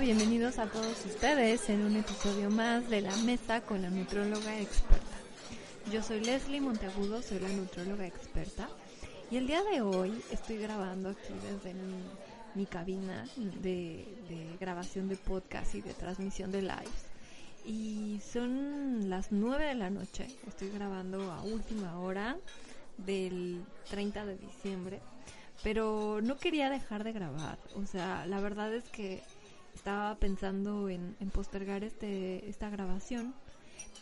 Bienvenidos a todos ustedes en un episodio más de La Mesa con la Nutróloga Experta. Yo soy Leslie Monteagudo, soy la Nutróloga Experta y el día de hoy estoy grabando aquí desde mi, cabina de, grabación de podcast y de transmisión de lives. Y son las 9 de la noche, estoy grabando a última hora del 30 de diciembre, pero no quería dejar de grabar, o sea, la verdad es que estaba pensando en, postergar este, esta grabación,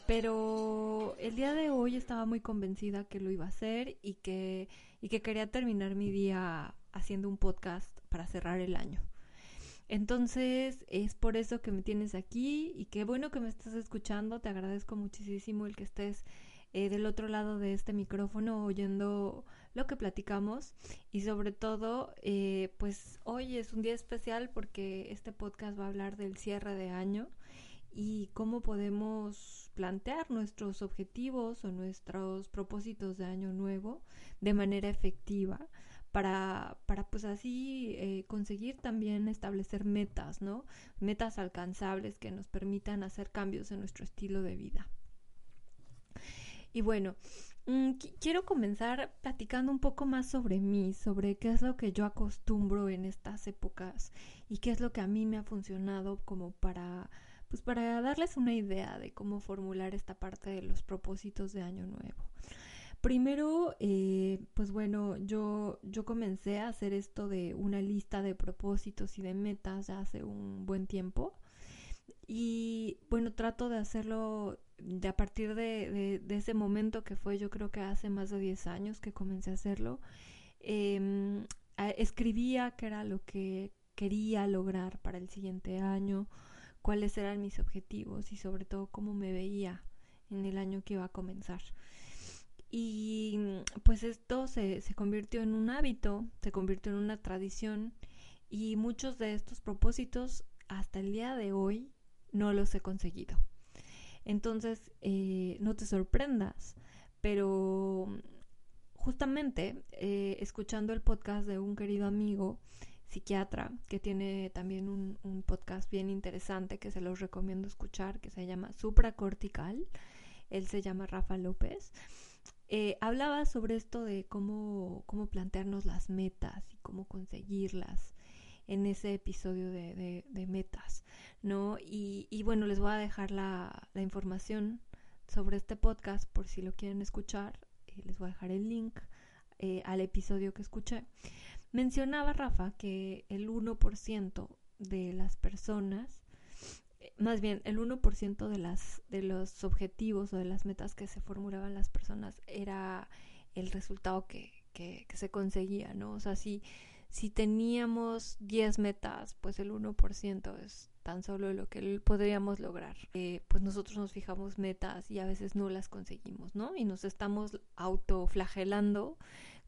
pero el día de hoy estaba muy convencida que lo iba a hacer y que, y que quería terminar mi día haciendo un podcast para cerrar el año. Entonces es por eso que me tienes aquí y qué bueno que me estás escuchando. Te agradezco muchísimo el que estés eh, del otro lado de este micrófono oyendo lo que platicamos y sobre todo eh, pues hoy es un día especial porque este podcast va a hablar del cierre de año y cómo podemos plantear nuestros objetivos o nuestros propósitos de año nuevo de manera efectiva para, para pues así eh, conseguir también establecer metas, ¿no? Metas alcanzables que nos permitan hacer cambios en nuestro estilo de vida. Y bueno, quiero comenzar platicando un poco más sobre mí, sobre qué es lo que yo acostumbro en estas épocas y qué es lo que a mí me ha funcionado como para pues para darles una idea de cómo formular esta parte de los propósitos de año nuevo. Primero, eh, pues bueno, yo, yo comencé a hacer esto de una lista de propósitos y de metas ya hace un buen tiempo. Y bueno, trato de hacerlo de a partir de, ese momento que fue yo creo que hace más de 10 años que comencé a hacerlo, em, escribía qué era lo que quería lograr para el siguiente año, cuáles eran mis objetivos y sobre todo cómo me veía en el año que iba a comenzar. Y pues esto se, se convirtió en un hábito, se convirtió en una tradición y muchos de estos propósitos hasta el día de hoy no los he conseguido. Entonces, eh, no te sorprendas, pero justamente eh, escuchando el podcast de un querido amigo psiquiatra que tiene también un, podcast bien interesante que se los recomiendo escuchar, que se llama Supracortical, él se llama Rafa López. Eh, hablaba sobre esto de cómo, cómo plantearnos las metas y cómo conseguirlas en ese episodio de, de, metas, ¿no? Y, y, bueno, les voy a dejar la, la, información sobre este podcast por si lo quieren escuchar. Eh, les voy a dejar el link eh, al episodio que escuché. Mencionaba Rafa que el 1% de las personas, eh, más bien el 1% de, las, de los objetivos o de las metas que se formulaban las personas era el resultado que, que, que se conseguía, ¿no? O sea, si si teníamos 10 metas, pues el 1% es tan solo lo que podríamos lograr. Eh, pues nosotros nos fijamos metas y a veces no las conseguimos, ¿no? Y nos estamos autoflagelando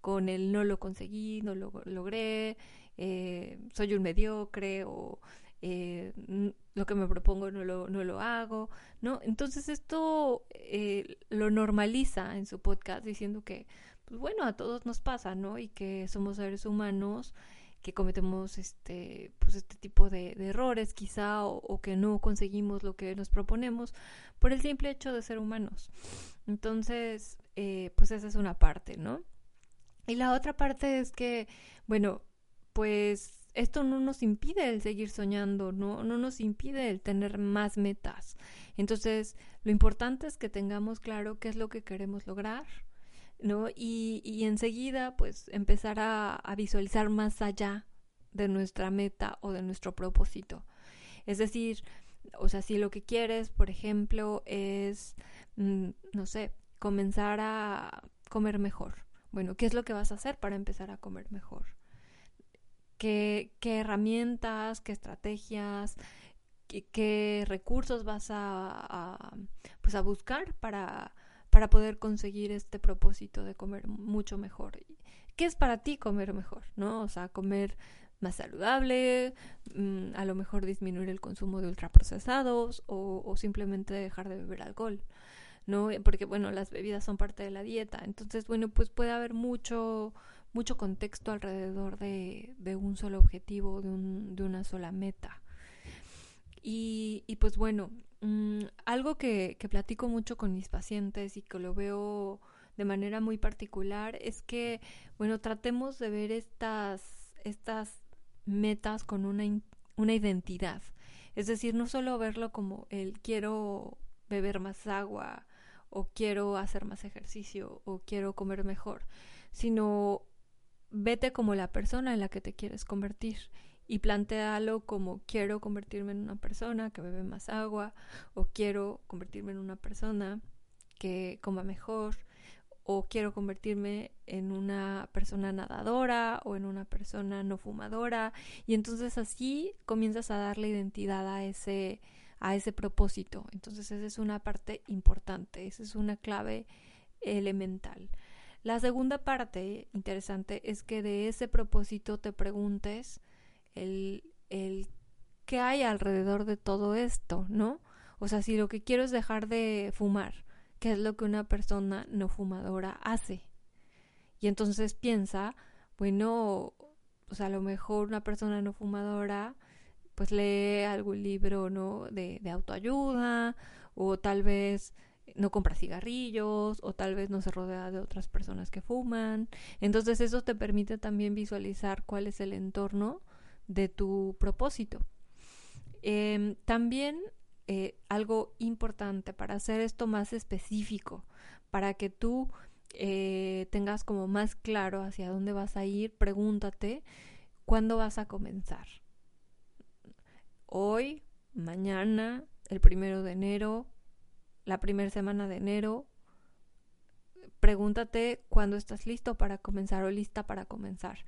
con el no lo conseguí, no lo logré, eh, soy un mediocre o eh, lo que me propongo no lo, no lo hago, ¿no? Entonces esto lo normaliza en su podcast diciendo que pues bueno, a todos nos pasa, ¿no? Y que somos seres humanos que cometemos este pues este tipo de, errores quizá o, que no conseguimos lo que nos proponemos por el simple hecho de ser humanos. Entonces eh, pues esa es una parte no y la otra parte es que bueno pues esto no nos impide el seguir soñando no no nos impide el tener más metas. Entonces lo importante es que tengamos claro qué es lo que queremos lograr ¿no? Y, enseguida, pues, empezar a, visualizar más allá de nuestra meta o de nuestro propósito. Es decir, o sea, si lo que quieres, por ejemplo, es, mm, no sé, comenzar a comer mejor. Bueno, ¿qué es lo que vas a hacer para empezar a comer mejor? ¿Qué, herramientas, qué estrategias, qué, recursos vas a, pues a buscar para, para poder conseguir este propósito de comer mucho mejor. ¿Qué es para ti comer mejor? ¿No? O sea, comer más saludable, mm, a lo mejor disminuir el consumo de ultraprocesados o, o simplemente dejar de beber alcohol. ¿no? Porque, bueno, las bebidas son parte de la dieta. Entonces, bueno, pues puede haber mucho, mucho contexto alrededor de, un solo objetivo, de, un, de una sola meta. Y pues bueno, mm, algo que, que platico mucho con mis pacientes y que lo veo de manera muy particular es que, bueno, tratemos de ver estas, estas metas con una, una identidad. Es decir, no solo verlo como el quiero beber más agua o quiero hacer más ejercicio o quiero comer mejor, sino vete como la persona en la que te quieres convertir y plantealo como quiero convertirme en una persona que bebe más agua o quiero convertirme en una persona que coma mejor o quiero convertirme en una persona nadadora o en una persona no fumadora y entonces así comienzas a darle identidad a ese a ese propósito. Entonces esa es una parte importante, esa es una clave elemental. La segunda parte interesante es que de ese propósito te preguntes el, el qué hay alrededor de todo esto, ¿no? O sea, si lo que quiero es dejar de fumar, qué es lo que una persona no fumadora hace. Y entonces piensa, bueno, o sea, a lo mejor una persona no fumadora pues lee algún libro, ¿no? De, de autoayuda, o tal vez no compra cigarrillos, o tal vez no se rodea de otras personas que fuman. Entonces eso te permite también visualizar cuál es el entorno de tu propósito. Em, también eh, algo importante para hacer esto más específico, para que tú eh, tengas como más claro hacia dónde vas a ir, pregúntate cuándo vas a comenzar. Hoy, mañana, el primero de enero, la primera semana de enero. Pregúntate cuándo estás listo para comenzar o lista para comenzar.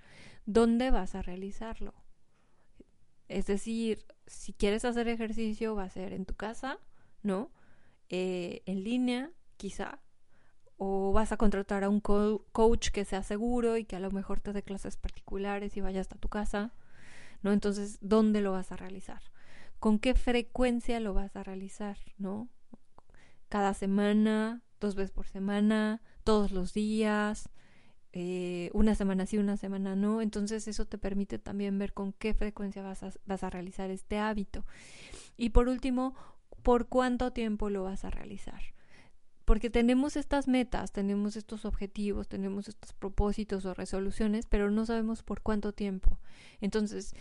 ¿Dónde vas a realizarlo? Es decir, si quieres hacer ejercicio, va a ser en tu casa, ¿no? Eh, en línea, quizá. O vas a contratar a un coach que sea seguro y que a lo mejor te dé clases particulares y vaya hasta tu casa, ¿no? Entonces, ¿dónde lo vas a realizar? ¿Con qué frecuencia lo vas a realizar, ¿no? Cada semana, dos veces por semana, todos los días, eh, una semana sí, una semana no. Entonces eso te permite también ver con qué frecuencia vas a, vas a realizar este hábito. Y por último, por cuánto tiempo lo vas a realizar. Porque tenemos estas metas, tenemos estos objetivos, tenemos estos propósitos o resoluciones, pero no sabemos por cuánto tiempo. Entonces,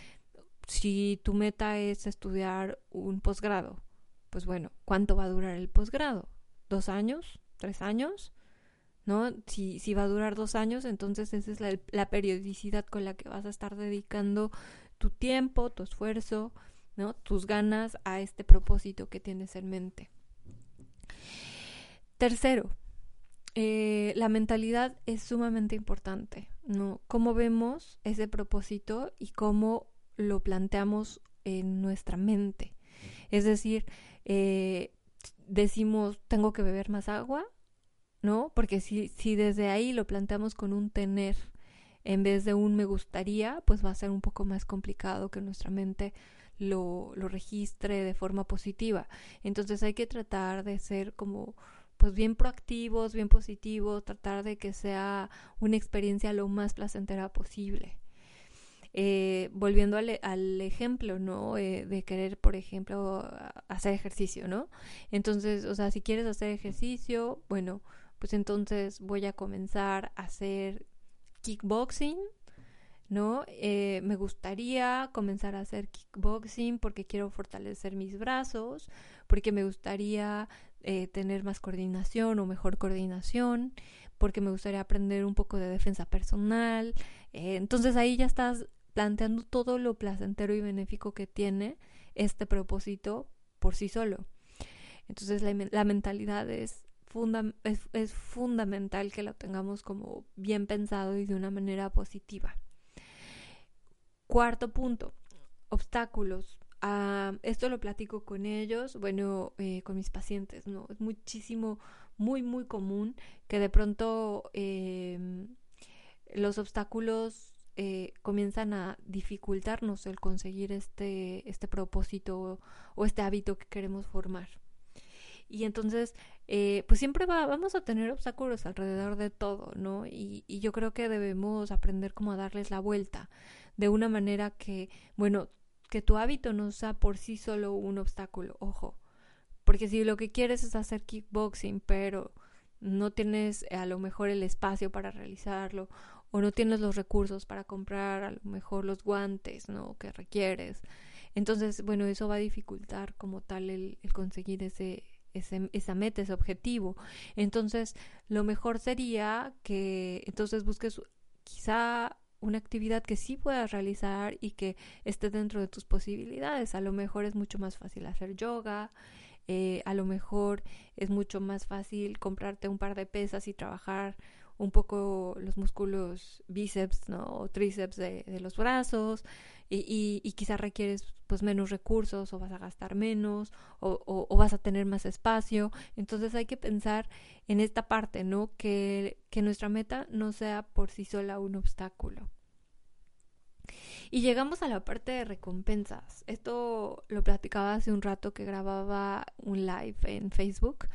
si tu meta es estudiar un posgrado, pues bueno, ¿cuánto va a durar el posgrado? ¿Dos años? ¿Tres años? ¿No? Si, si va a durar dos años, entonces esa es la, periodicidad con la que vas a estar dedicando tu tiempo, tu esfuerzo, ¿no? Tus ganas a este propósito que tienes en mente. Tercero, eh, la mentalidad es sumamente importante, ¿no? Cómo vemos ese propósito y cómo lo planteamos en nuestra mente. Es decir, eh, decimos, tengo que beber más agua, ¿no? Porque si, si desde ahí lo planteamos con un tener en vez de un me gustaría, pues va a ser un poco más complicado que nuestra mente lo, lo registre de forma positiva. Entonces hay que tratar de ser como pues bien proactivos, bien positivos, tratar de que sea una experiencia lo más placentera posible. Eh, volviendo al, ejemplo, ¿no? Eh, de querer, por ejemplo, hacer ejercicio, ¿no? Entonces, o sea, si quieres hacer ejercicio, bueno, pues entonces voy a comenzar a hacer kickboxing, ¿no? Eh, me gustaría comenzar a hacer kickboxing porque quiero fortalecer mis brazos, porque me gustaría eh, tener más coordinación o mejor coordinación, porque me gustaría aprender un poco de defensa personal. Eh, entonces ahí ya estás planteando todo lo placentero y benéfico que tiene este propósito por sí solo. Entonces la, la mentalidad es es, fundamental que lo tengamos como bien pensado y de una manera positiva. Cuarto punto, obstáculos. Ah, esto lo platico con ellos, bueno, eh, con mis pacientes, ¿no? Es muchísimo, muy, muy común que de pronto em, los obstáculos eh, comienzan a dificultarnos el conseguir este, este propósito o este hábito que queremos formar. Y entonces, eh, pues siempre va, vamos a tener obstáculos alrededor de todo, ¿no? Y, y yo creo que debemos aprender como a darles la vuelta de una manera que, bueno, que tu hábito no sea por sí solo un obstáculo, ojo. Porque si lo que quieres es hacer kickboxing, pero no tienes a lo mejor el espacio para realizarlo o no tienes los recursos para comprar a lo mejor los guantes, ¿no? que requieres. Entonces, bueno, eso va a dificultar como tal el conseguir ese, ese, esa meta, ese objetivo. Entonces, lo mejor sería que entonces busques quizá una actividad que sí puedas realizar y que esté dentro de tus posibilidades. A lo mejor es mucho más fácil hacer yoga, eh, a lo mejor es mucho más fácil comprarte un par de pesas y trabajar un poco los músculos bíceps ¿no? o tríceps de, de los brazos y, y, quizás requieres pues menos recursos o vas a gastar menos o, vas a tener más espacio. Entonces hay que pensar en esta parte, ¿no? Que, que nuestra meta no sea por sí sola un obstáculo. Y llegamos a la parte de recompensas. Esto lo platicaba hace un rato que grababa un live en Facebook.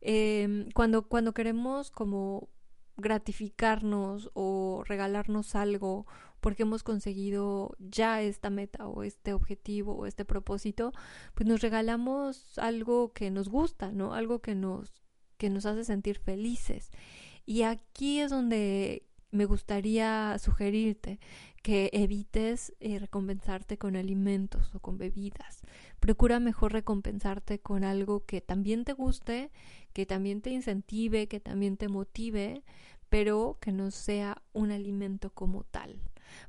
Eh, cuando, cuando queremos como gratificarnos o regalarnos algo porque hemos conseguido ya esta meta o este objetivo o este propósito, pues nos regalamos algo que nos gusta, ¿no? Algo que nos que nos hace sentir felices. Y aquí es donde me gustaría sugerirte que evites eh, recompensarte con alimentos o con bebidas. Procura mejor recompensarte con algo que también te guste, que también te incentive, que también te motive, pero que no sea un alimento como tal.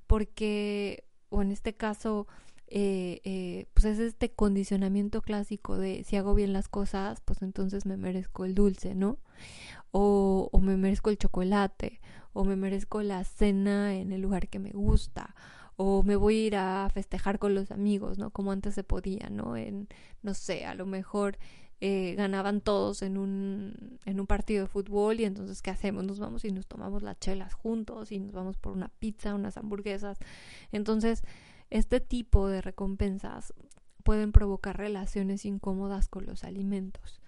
Porque, o en este caso, eh, eh, pues es este condicionamiento clásico de si hago bien las cosas, pues entonces me merezco el dulce, ¿no? O, o me merezco el chocolate, o me merezco la cena en el lugar que me gusta, o me voy a ir a festejar con los amigos, ¿no? Como antes se podía, ¿no? En, no sé, a lo mejor eh, ganaban todos en un, en un partido de fútbol y entonces ¿qué hacemos? Nos vamos y nos tomamos las chelas juntos y nos vamos por una pizza, unas hamburguesas. Entonces, este tipo de recompensas pueden provocar relaciones incómodas con los alimentos.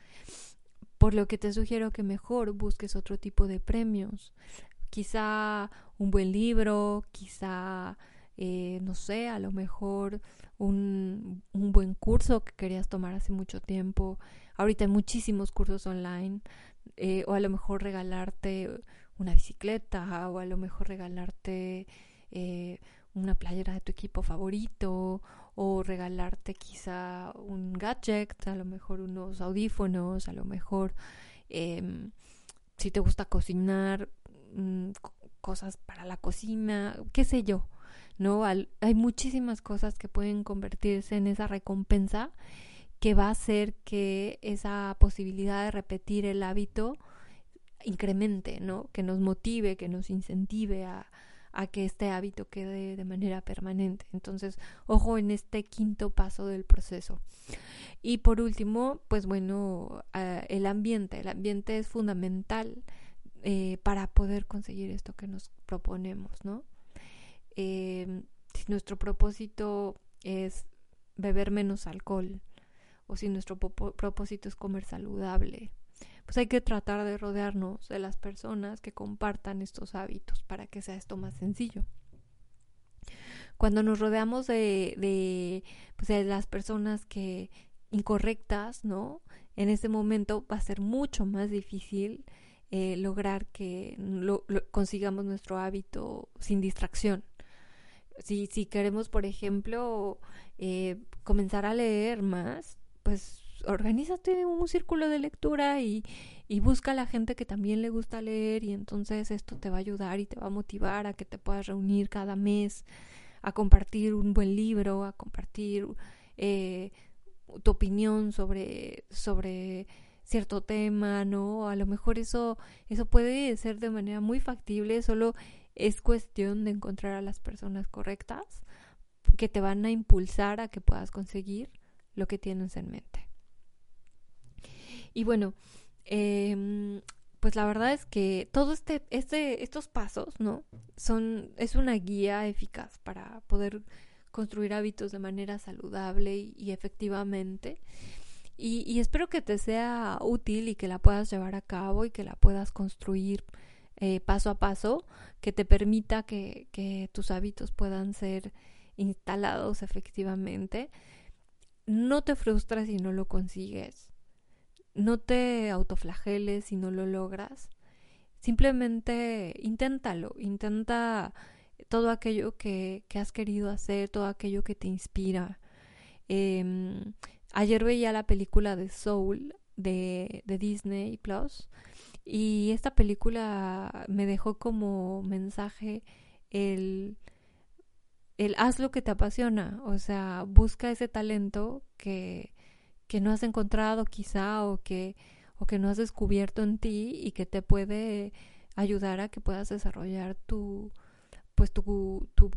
Por lo que te sugiero que mejor busques otro tipo de premios. Quizá un buen libro, quizá, eh, no sé, a lo mejor un, un buen curso que querías tomar hace mucho tiempo. Ahorita hay muchísimos cursos online. Eh, o a lo mejor regalarte una bicicleta o a lo mejor regalarte eh, una playera de tu equipo favorito o regalarte quizá un gadget, a lo mejor unos audífonos, a lo mejor eh, si te gusta cocinar, mm, cosas para la cocina, qué sé yo, ¿no? hay muchísimas cosas que pueden convertirse en esa recompensa que va a hacer que esa posibilidad de repetir el hábito incremente, ¿no? Que nos motive, que nos incentive a, que este hábito quede de manera permanente. Entonces, ojo en este quinto paso del proceso. Y por último, pues bueno, eh, el ambiente. El ambiente es fundamental eh, para poder conseguir esto que nos proponemos, ¿no? Eh, si nuestro propósito es beber menos alcohol, o si nuestro propósito es comer saludable, pues hay que tratar de rodearnos de las personas que compartan estos hábitos para que sea esto más sencillo. Cuando nos rodeamos de, de, pues de las personas que incorrectas, ¿no? En ese momento va a ser mucho más difícil eh, lograr que consigamos nuestro hábito sin distracción. Si, si queremos, por ejemplo, eh, comenzar a leer más, pues organízate un círculo de lectura y, busca a la gente que también le gusta leer y entonces esto te va a ayudar y te va a motivar a que te puedas reunir cada mes a compartir un buen libro, a compartir eh, tu opinión sobre, sobre cierto tema, ¿no? A lo mejor eso, eso puede ser de manera muy factible, solo es cuestión de encontrar a las personas correctas que te van a impulsar a que puedas conseguir lo que tienes en mente. Y bueno, eh, pues la verdad es que todo este, este, estos pasos, ¿no? Son, es una guía eficaz para poder construir hábitos de manera saludable y, efectivamente. Y, espero que te sea útil y que la puedas llevar a cabo y que la puedas construir eh, paso a paso, que te permita que tus hábitos puedan ser instalados efectivamente. No te frustres si no lo consigues. No te autoflageles si no lo logras. Simplemente inténtalo, intenta todo aquello que, que has querido hacer, todo aquello que te inspira. Em, ayer veía la película de Soul de, de Disney Plus y esta película me dejó como mensaje el, el haz lo que te apasiona, o sea, busca ese talento que, que no has encontrado quizá o que o que no has descubierto en ti y que te puede ayudar a que puedas desarrollar tu pues tu, tu,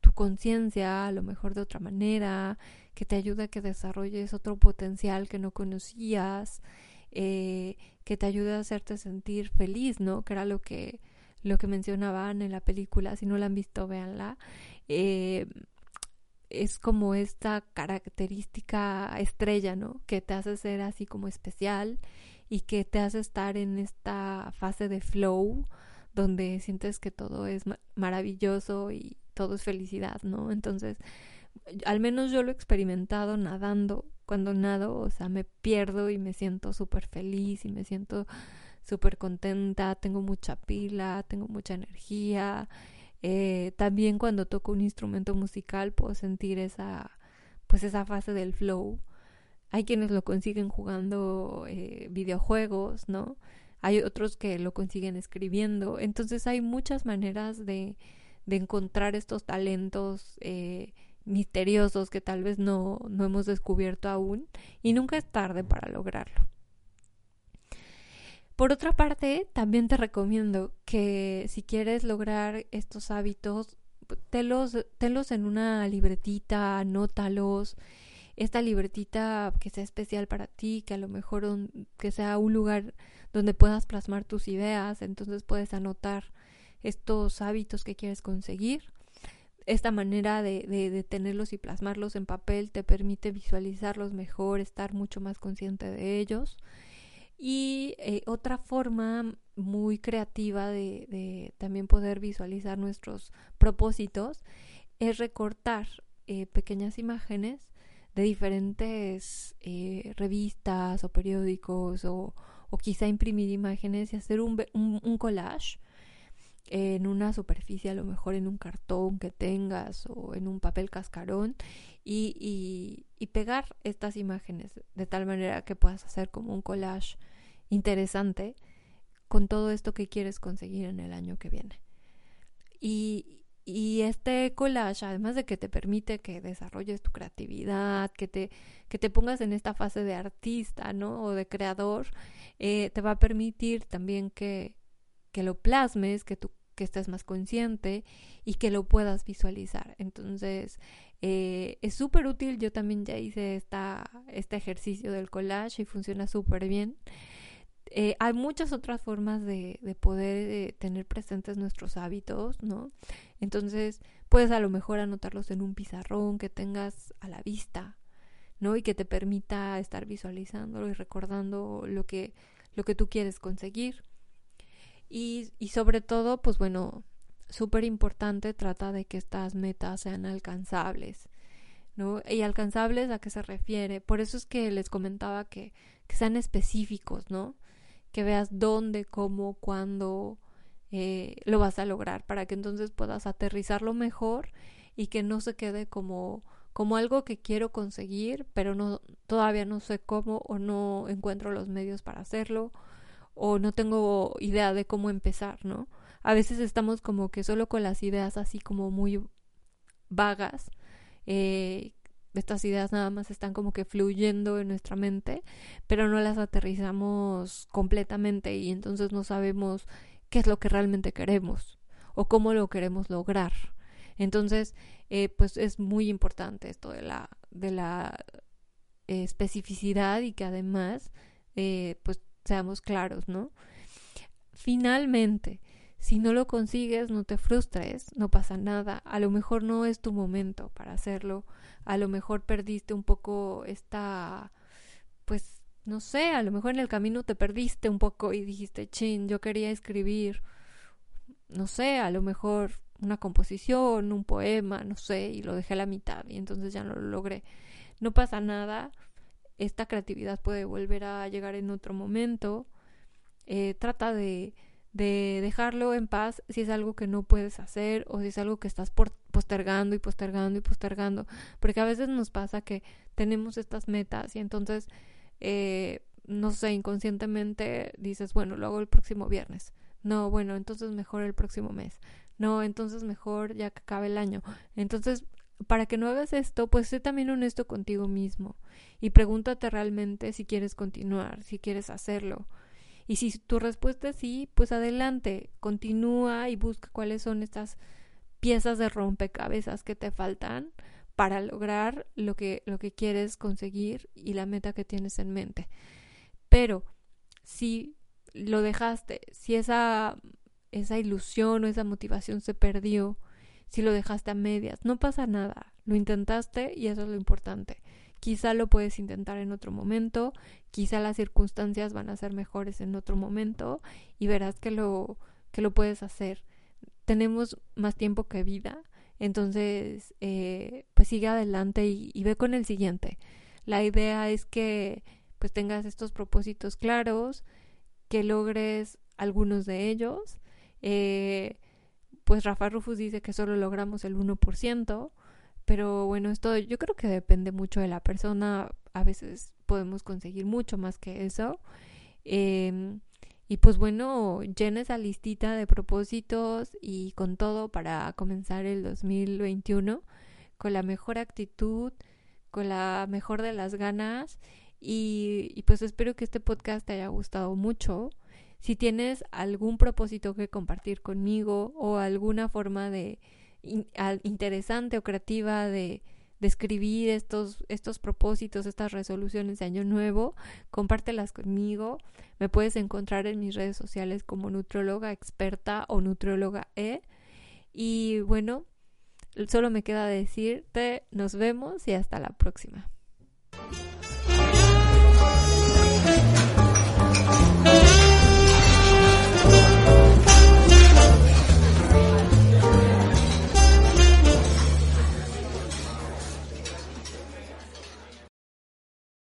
tu conciencia a lo mejor de otra manera, que te ayude a que desarrolles otro potencial que no conocías, eh, que te ayude a hacerte sentir feliz, ¿no? Que era lo que, lo que mencionaban en la película, si no la han visto, véanla. Eh, es como esta característica estrella, ¿no? Que te hace ser así como especial y que te hace estar en esta fase de flow donde sientes que todo es maravilloso y todo es felicidad, ¿no? Entonces, al menos yo lo he experimentado nadando. Cuando nado, o sea, me pierdo y me siento súper feliz y me siento súper contenta, tengo mucha pila, tengo mucha energía eh, también cuando toco un instrumento musical puedo sentir esa, pues esa fase del flow. Hay quienes lo consiguen jugando eh, videojuegos, ¿no? Hay otros que lo consiguen escribiendo. Entonces hay muchas maneras de, de encontrar estos talentos eh, misteriosos que tal vez no, no hemos descubierto aún y nunca es tarde para lograrlo. Por otra parte, también te recomiendo que si quieres lograr estos hábitos, tenlos, tenlos en una libretita, anótalos. Esta libretita que sea especial para ti, que a lo mejor que sea un lugar donde puedas plasmar tus ideas, entonces puedes anotar estos hábitos que quieres conseguir. Esta manera de, de, de, tenerlos y plasmarlos en papel te permite visualizarlos mejor, estar mucho más consciente de ellos. Y eh, otra forma muy creativa de, también poder visualizar nuestros propósitos es recortar eh, pequeñas imágenes de diferentes eh, revistas o periódicos o, quizá imprimir imágenes y hacer un, un, collage en una superficie, a lo mejor en un cartón que tengas o en un papel cascarón y, y pegar estas imágenes de tal manera que puedas hacer como un collage interesante con todo esto que quieres conseguir en el año que viene. Y, y este collage, además de que te permite que desarrolles tu creatividad, que te, que te pongas en esta fase de artista, ¿no? O de creador, eh, te va a permitir también que, que lo plasmes, que tú que estés más consciente y que lo puedas visualizar. Entonces, eh, es súper útil. Yo también ya hice esta, este ejercicio del collage y funciona súper bien. Eh, hay muchas otras formas de, de poder eh, tener presentes nuestros hábitos, ¿no? Entonces, puedes a lo mejor anotarlos en un pizarrón que tengas a la vista, ¿no? Y que te permita estar visualizándolo y recordando lo que, lo que tú quieres conseguir. Y, y sobre todo, pues bueno, súper importante, trata de que estas metas sean alcanzables, ¿no? Y alcanzables a qué se refiere. Por eso es que les comentaba que, que sean específicos, ¿no? Que veas dónde, cómo, cuándo eh, lo vas a lograr, para que entonces puedas aterrizarlo mejor y que no se quede como como algo que quiero conseguir, pero no todavía no sé cómo o no encuentro los medios para hacerlo o no tengo idea de cómo empezar, ¿no? a veces estamos como que solo con las ideas así como muy vagas. Eh, estas ideas nada más están como que fluyendo en nuestra mente, pero no las aterrizamos completamente y entonces no sabemos qué es lo que realmente queremos o cómo lo queremos lograr. Entonces, eh, pues es muy importante esto de la, de la eh, especificidad y que además, eh, pues seamos claros, ¿no? Finalmente, si no lo consigues, no te frustres, no pasa nada. A lo mejor no es tu momento para hacerlo. A lo mejor perdiste un poco esta, pues, no sé, a lo mejor en el camino te perdiste un poco y dijiste, chin, yo quería escribir, no sé, a lo mejor una composición, un poema, no sé, y lo dejé a la mitad y entonces ya no lo logré. No pasa nada, esta creatividad puede volver a llegar en otro momento. Eh, trata de, de dejarlo en paz si es algo que no puedes hacer o si es algo que estás postergando y postergando y postergando. Porque a veces nos pasa que tenemos estas metas y entonces, eh, no sé, inconscientemente dices, bueno, lo hago el próximo viernes. No, bueno, entonces mejor el próximo mes. No, entonces mejor ya que acabe el año. Entonces para que no hagas esto, pues sé también honesto contigo mismo y pregúntate realmente si quieres continuar, si quieres hacerlo. Y si tu respuesta es sí, pues adelante, continúa y busca cuáles son estas piezas de rompecabezas que te faltan para lograr lo que, lo que quieres conseguir y la meta que tienes en mente. Pero si lo dejaste, si esa, esa ilusión o esa motivación se perdió, si lo dejaste a medias. No pasa nada, lo intentaste y eso es lo importante. Quizá lo puedes intentar en otro momento, quizá las circunstancias van a ser mejores en otro momento y verás que lo, que lo puedes hacer. Tenemos más tiempo que vida, entonces eh, pues sigue adelante y, ve con el siguiente. La idea es que pues tengas estos propósitos claros, que logres algunos de ellos. Eh, pues Rafa Rufus dice que solo logramos el 1%, pero bueno, esto yo creo que depende mucho de la persona, a veces podemos conseguir mucho más que eso. Em, y pues bueno, llena esa listita de propósitos y con todo para comenzar el 2021 con la mejor actitud, con la mejor de las ganas y, y pues espero que este podcast te haya gustado mucho. Si tienes algún propósito que compartir conmigo o alguna forma de interesante o creativa de, escribir estos, estos propósitos, estas resoluciones de año nuevo, compártelas conmigo. Me puedes encontrar en mis redes sociales como nutróloga experta o nutróloga E. Y bueno, solo me queda decirte nos vemos y hasta la próxima.